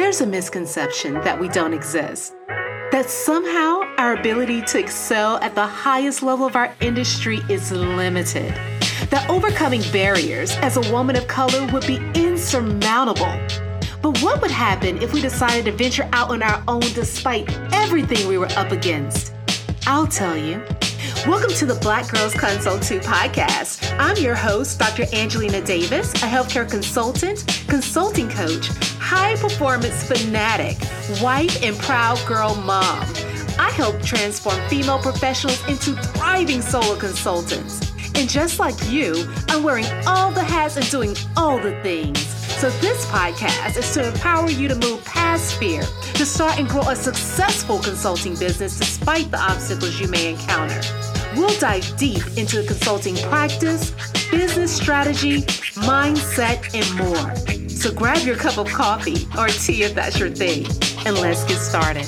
There's a misconception that we don't exist, that somehow our ability to excel at the highest level of our industry is limited, that overcoming barriers as a woman of color would be insurmountable. But what would happen if we decided to venture out on our own despite everything we were up against? I'll tell you. Welcome to the Black Girls Consult Too podcast. I'm your host, Dr. Angelina Davis, a healthcare consultant, consulting coach, high performance fanatic, wife, and proud girl mom. I help transform female professionals into thriving solo consultants. And just like you, I'm wearing all the hats and doing all the things. So, this podcast is to empower you to move past fear, to start and grow a successful consulting business despite the obstacles you may encounter. We'll dive deep into the consulting practice, business strategy, mindset, and more. So, grab your cup of coffee or tea if that's your thing, and let's get started.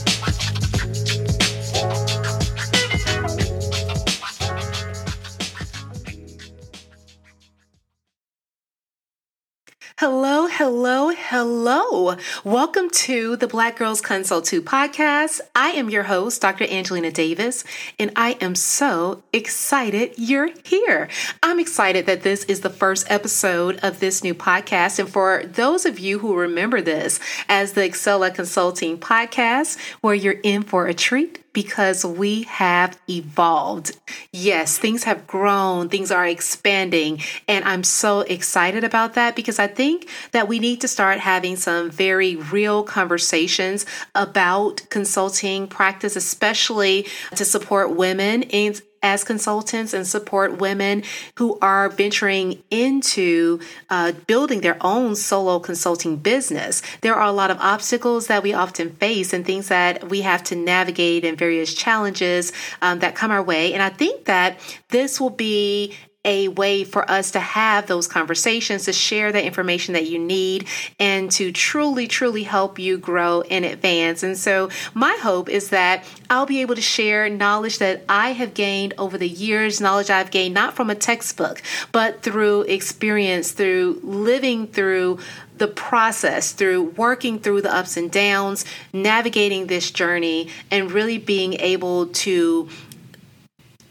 Hello. Welcome to the Black Girls Consult Too podcast. I am your host, Dr. Angelina Davis, and I am so excited you're here. I'm excited that this is the first episode of this new podcast. And for those of you who remember this as the Excel at Consulting podcast, where you're in for a treat, because we have evolved. Yes, things have grown, things are expanding, and I'm so excited about that because I think that we need to start having some very real conversations about consulting practice, especially to support women in as consultants and support women who are venturing into uh, building their own solo consulting business. There are a lot of obstacles that we often face and things that we have to navigate and various challenges um, that come our way. And I think that this will be a way for us to have those conversations, to share the information that you need, and to truly, truly help you grow in advance. And so, my hope is that I'll be able to share knowledge that I have gained over the years, knowledge I've gained not from a textbook, but through experience, through living through the process through working through the ups and downs, navigating this journey, and really being able to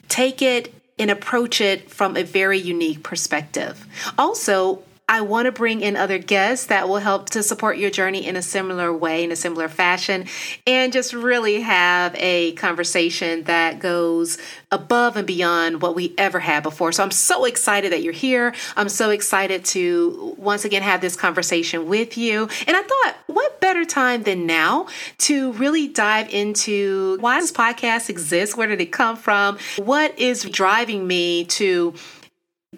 take it and approach it from a very unique perspective. Also, I want to bring in other guests that will help to support your journey in a similar way, in a similar fashion, and just really have a conversation that goes above and beyond what we ever had before. So I'm so excited that you're here. I'm so excited to once again have this conversation with you. And I thought, what better time than now to really dive into why this podcast exists? Where did it come from? What is driving me to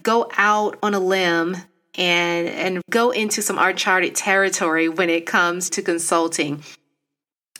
go out on a limb and and go into some uncharted territory when it comes to consulting.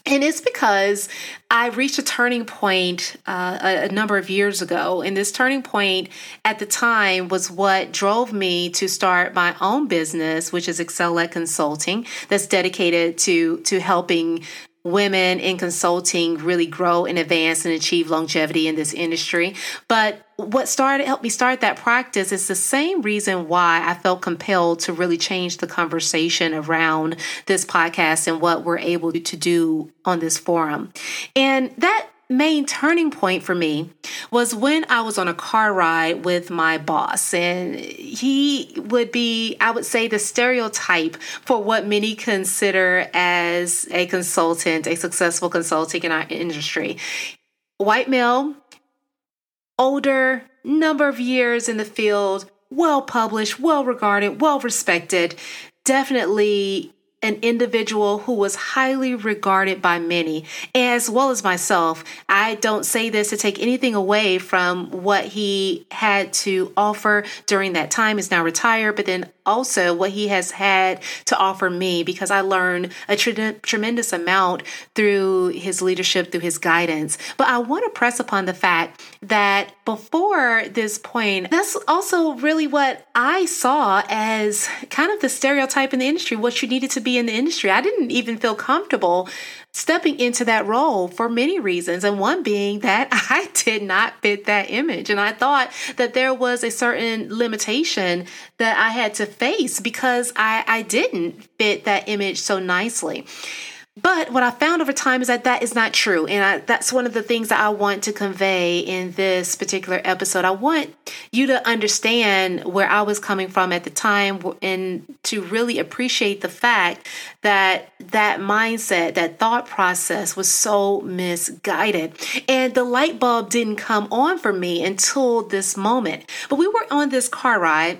And it's because I reached a turning point uh, a, a, number of years ago. And this turning point at the time was what drove me to start my own business, which is Excel at Consulting, that's dedicated to, to helping women in consulting really grow and advance and achieve longevity in this industry. But what started helped me start that practice is the same reason why I felt compelled to really change the conversation around this podcast and what we're able to do on this forum. And that main turning point for me was when I was on a car ride with my boss. And he would be, I would say, the stereotype for what many consider as a consultant, a successful consulting in our industry. White male, older, number of years in the field, well published, well regarded, well respected, definitely an individual who was highly regarded by many, as well as myself. I don't say this to take anything away from what he had to offer during that time. Is now retired, but then also what he has had to offer me because I learned a tre- tremendous amount through his leadership, through his guidance. But I want to press upon the fact that before this point, that's also really what I saw as kind of the stereotype in the industry, what you needed to be in the industry. I didn't even feel comfortable stepping into that role for many reasons. And one being that I did not fit that image. And I thought that there was a certain limitation that I had to face because I, I didn't fit that image so nicely. But what I found over time is that that is not true. And I, that's one of the things that I want to convey in this particular episode. I want you to understand where I was coming from at the time and to really appreciate the fact that that mindset, that thought process was so misguided. And the light bulb didn't come on for me until this moment. But we were on this car ride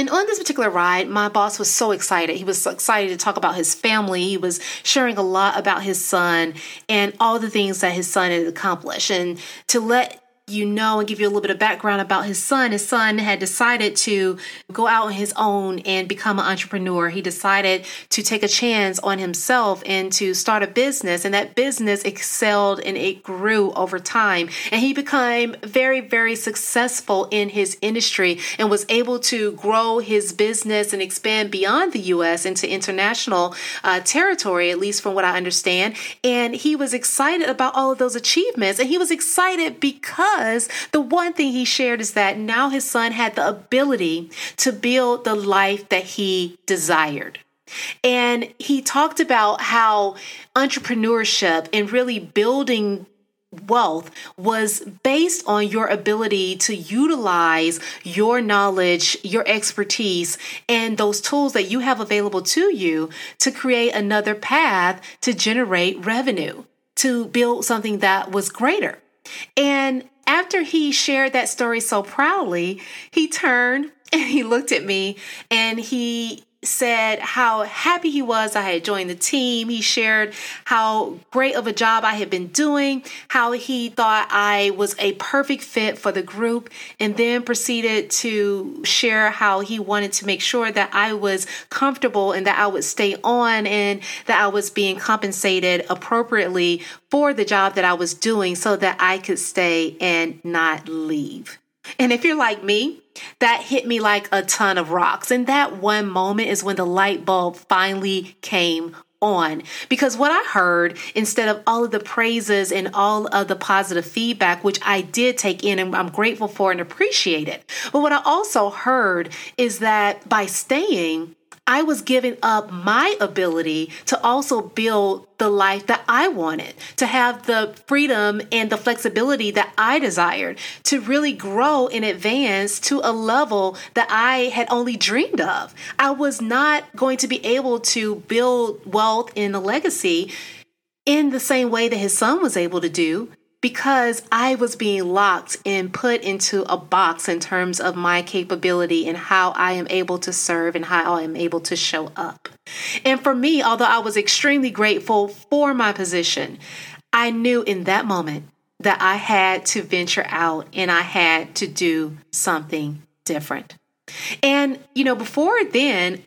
and on this particular ride, my boss was so excited. He was so excited to talk about his family. He was sharing a lot about his son and all the things that his son had accomplished. And to let you know and give you a little bit of background about his son. His son had decided to go out on his own and become an entrepreneur. He decided to take a chance on himself and to start a business, and that business excelled and it grew over time. And he became very, very successful in his industry and was able to grow his business and expand beyond the U.S. into international uh, territory, at least from what I understand. And he was excited about all of those achievements, and he was excited because because the one thing he shared is that now his son had the ability to build the life that he desired. And he talked about how entrepreneurship and really building wealth was based on your ability to utilize your knowledge, your expertise, and those tools that you have available to you to create another path to generate revenue, to build something that was greater. And after he shared that story so proudly, he turned and he looked at me and he said how happy he was I had joined the team. He shared how great of a job I had been doing, how he thought I was a perfect fit for the group, and then proceeded to share how he wanted to make sure that I was comfortable and that I would stay on and that I was being compensated appropriately for the job that I was doing so that I could stay and not leave. And if you're like me, that hit me like a ton of rocks. And that one moment is when the light bulb finally came on because what I heard instead of all of the praises and all of the positive feedback, which I did take in and I'm grateful for and appreciate it, but what I also heard is that by staying, I was giving up my ability to also build the life that I wanted, to have the freedom and the flexibility that I desired, to really grow and advance to a level that I had only dreamed of. I was not going to be able to build wealth in a legacy in the same way that his son was able to do because I was being locked and put into a box in terms of my capability and how I am able to serve and how I am able to show up. And for me, although I was extremely grateful for my position, I knew in that moment that I had to venture out and I had to do something different. And, you know, before then,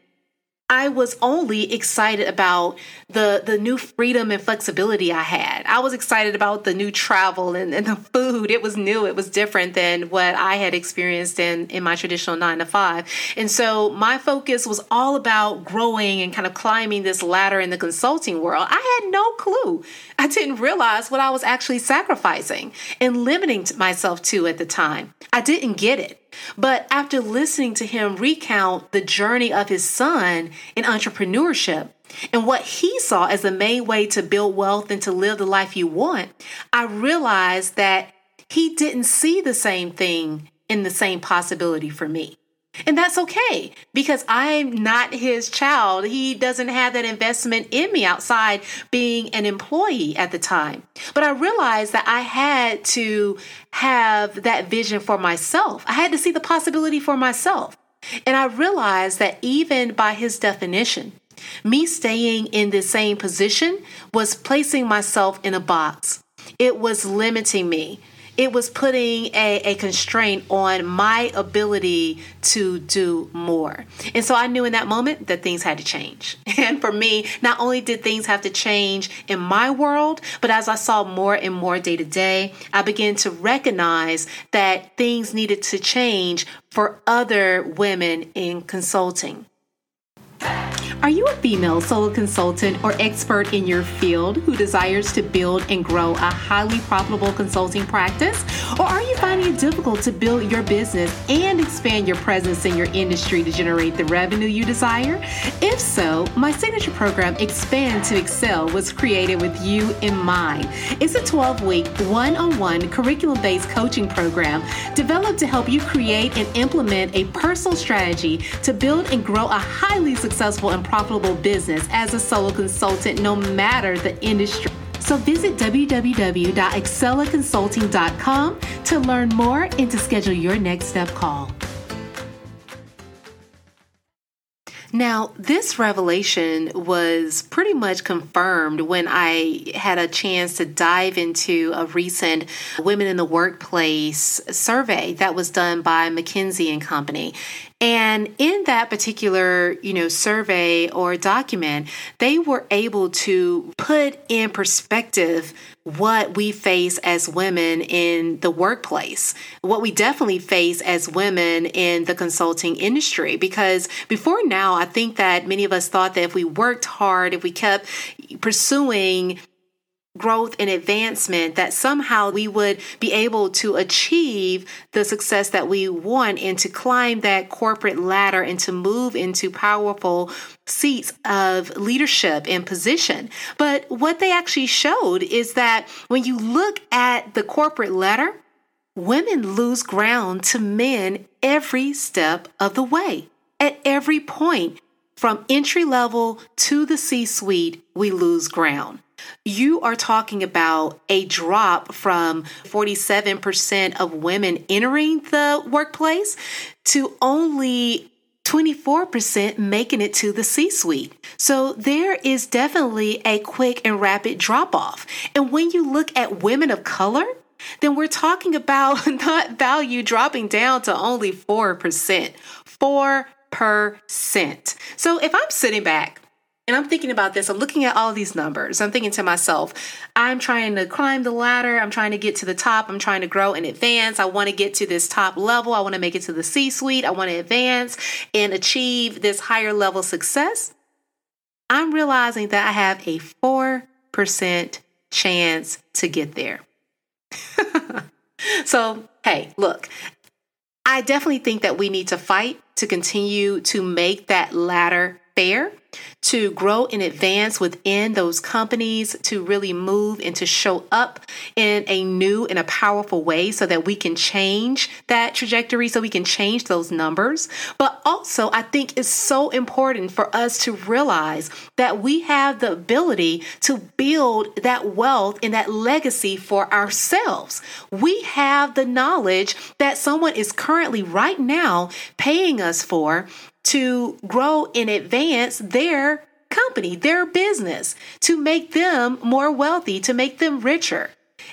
I was only excited about the the new freedom and flexibility I had. I was excited about the new travel and, and the food. It was new. It was different than what I had experienced in in my traditional nine to five. And so my focus was all about growing and kind of climbing this ladder in the consulting world. I had no clue. I didn't realize what I was actually sacrificing and limiting myself to at the time. I didn't get it. But after listening to him recount the journey of his son in entrepreneurship and what he saw as the main way to build wealth and to live the life you want, I realized that he didn't see the same thing in the same possibility for me. And that's okay because I'm not his child. He doesn't have that investment in me outside being an employee at the time. But I realized that I had to have that vision for myself. I had to see the possibility for myself. And I realized that even by his definition, me staying in the same position was placing myself in a box. It was limiting me it was putting a, a constraint on my ability to do more. And so I knew in that moment that things had to change. And for me, not only did things have to change in my world, but as I saw more and more day to day, I began to recognize that things needed to change for other women in consulting. Are you a female solo consultant or expert in your field who desires to build and grow a highly profitable consulting practice? Or are you finding it difficult to build your business and expand your presence in your industry to generate the revenue you desire? If so, my signature program, Expand to Excel, was created with you in mind. It's a 12 week, one on one curriculum based coaching program developed to help you create and implement a personal strategy to build and grow a highly successful and profitable business as a solo consultant, no matter the industry. So visit www.excelatconsulting.com to learn more and to schedule your next step call. Now, this revelation was pretty much confirmed when I had a chance to dive into a recent Women in the Workplace survey that was done by McKinsey and Company. And in that particular, you know, survey or document, they were able to put in perspective what we face as women in the workplace, what we definitely face as women in the consulting industry. Because before now, I think that many of us thought that if we worked hard, if we kept pursuing growth and advancement that somehow we would be able to achieve the success that we want and to climb that corporate ladder and to move into powerful seats of leadership and position. But what they actually showed is that when you look at the corporate ladder, women lose ground to men every step of the way. At every point, from entry level to the C suite, we lose ground you are talking about a drop from 47% of women entering the workplace to only 24% making it to the C suite. So there is definitely a quick and rapid drop off. And when you look at women of color, then we're talking about that value dropping down to only 4%. 4%. So if I'm sitting back and I'm thinking about this. I'm looking at all these numbers. I'm thinking to myself, I'm trying to climb the ladder. I'm trying to get to the top. I'm trying to grow and advance. I want to get to this top level. I want to make it to the C suite. I want to advance and achieve this higher level success. I'm realizing that I have a 4% chance to get there. so, hey, look, I definitely think that we need to fight to continue to make that ladder fair to grow and advance within those companies, to really move and to show up in a new and a powerful way so that we can change that trajectory, so we can change those numbers. But also, I think it's so important for us to realize that we have the ability to build that wealth and that legacy for ourselves. We have the knowledge that someone is currently right now paying us for to grow and advance their company, their business, to make them more wealthy, to make them richer.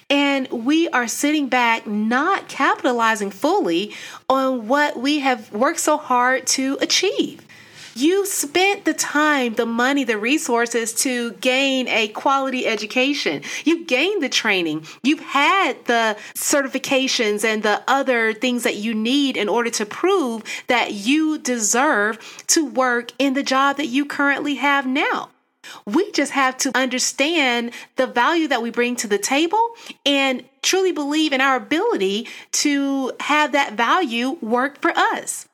And we are sitting back not capitalizing fully on what we have worked so hard to achieve. You spent the time, the money, the resources to gain a quality education. You've gained the training. You've had the certifications and the other things that you need in order to prove that you deserve to work in the job that you currently have now. We just have to understand the value that we bring to the table and truly believe in our ability to have that value work for us.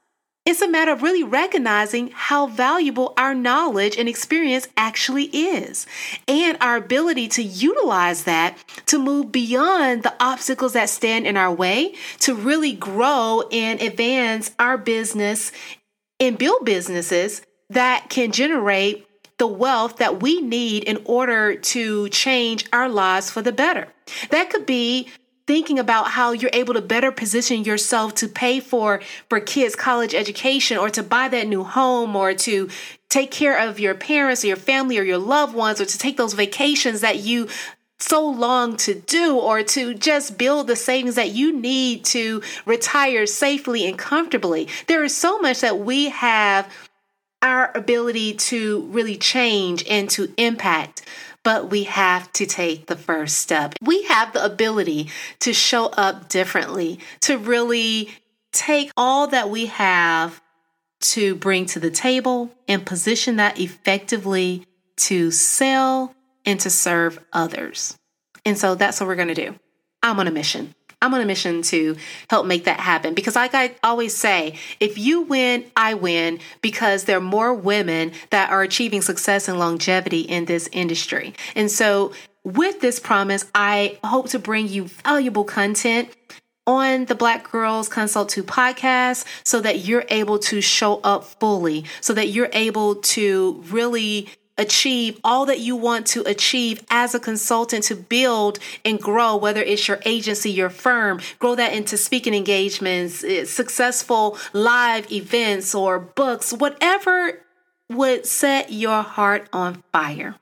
It's a matter of really recognizing how valuable our knowledge and experience actually is, and our ability to utilize that to move beyond the obstacles that stand in our way, to really grow and advance our business and build businesses that can generate the wealth that we need in order to change our lives for the better. That could be thinking about how you're able to better position yourself to pay for for kids college education or to buy that new home or to take care of your parents or your family or your loved ones or to take those vacations that you so long to do or to just build the savings that you need to retire safely and comfortably. There is so much that we have our ability to really change and to impact but we have to take the first step. We have the ability to show up differently, to really take all that we have to bring to the table and position that effectively to sell and to serve others. And so that's what we're going to do. I'm on a mission. I'm on a mission to help make that happen because, like I always say, if you win, I win because there are more women that are achieving success and longevity in this industry. And so, with this promise, I hope to bring you valuable content on the Black Girls Consult Too podcast so that you're able to show up fully, so that you're able to really achieve all that you want to achieve as a consultant to build and grow, whether it's your agency, your firm, grow that into speaking engagements, eh, successful live events or books, whatever would set your heart on fire.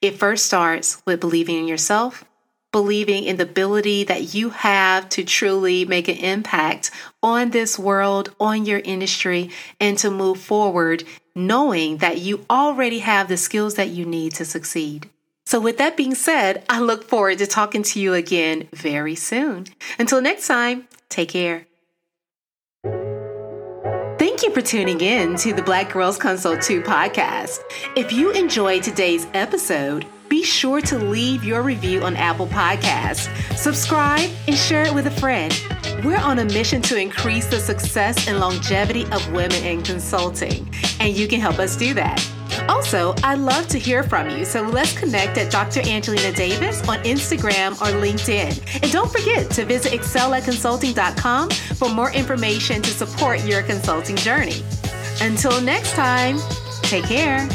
It first starts with believing in yourself, believing in the ability that you have to truly make an impact on this world, on your industry, and to move forward, knowing that you already have the skills that you need to succeed. So, with that being said, I look forward to talking to you again very soon. Until next time, take care. Thank you for tuning in to the Black Girls Consult Too podcast. If you enjoyed today's episode, be sure to leave your review on Apple Podcasts, subscribe, and share it with a friend. We're on a mission to increase the success and longevity of women in consulting, and you can help us do that. Also, I'd love to hear from you, so let's connect at Dr. Angelina Davis on Instagram or LinkedIn. And don't forget to visit excelatconsulting.com for more information to support your consulting journey. Until next time, take care.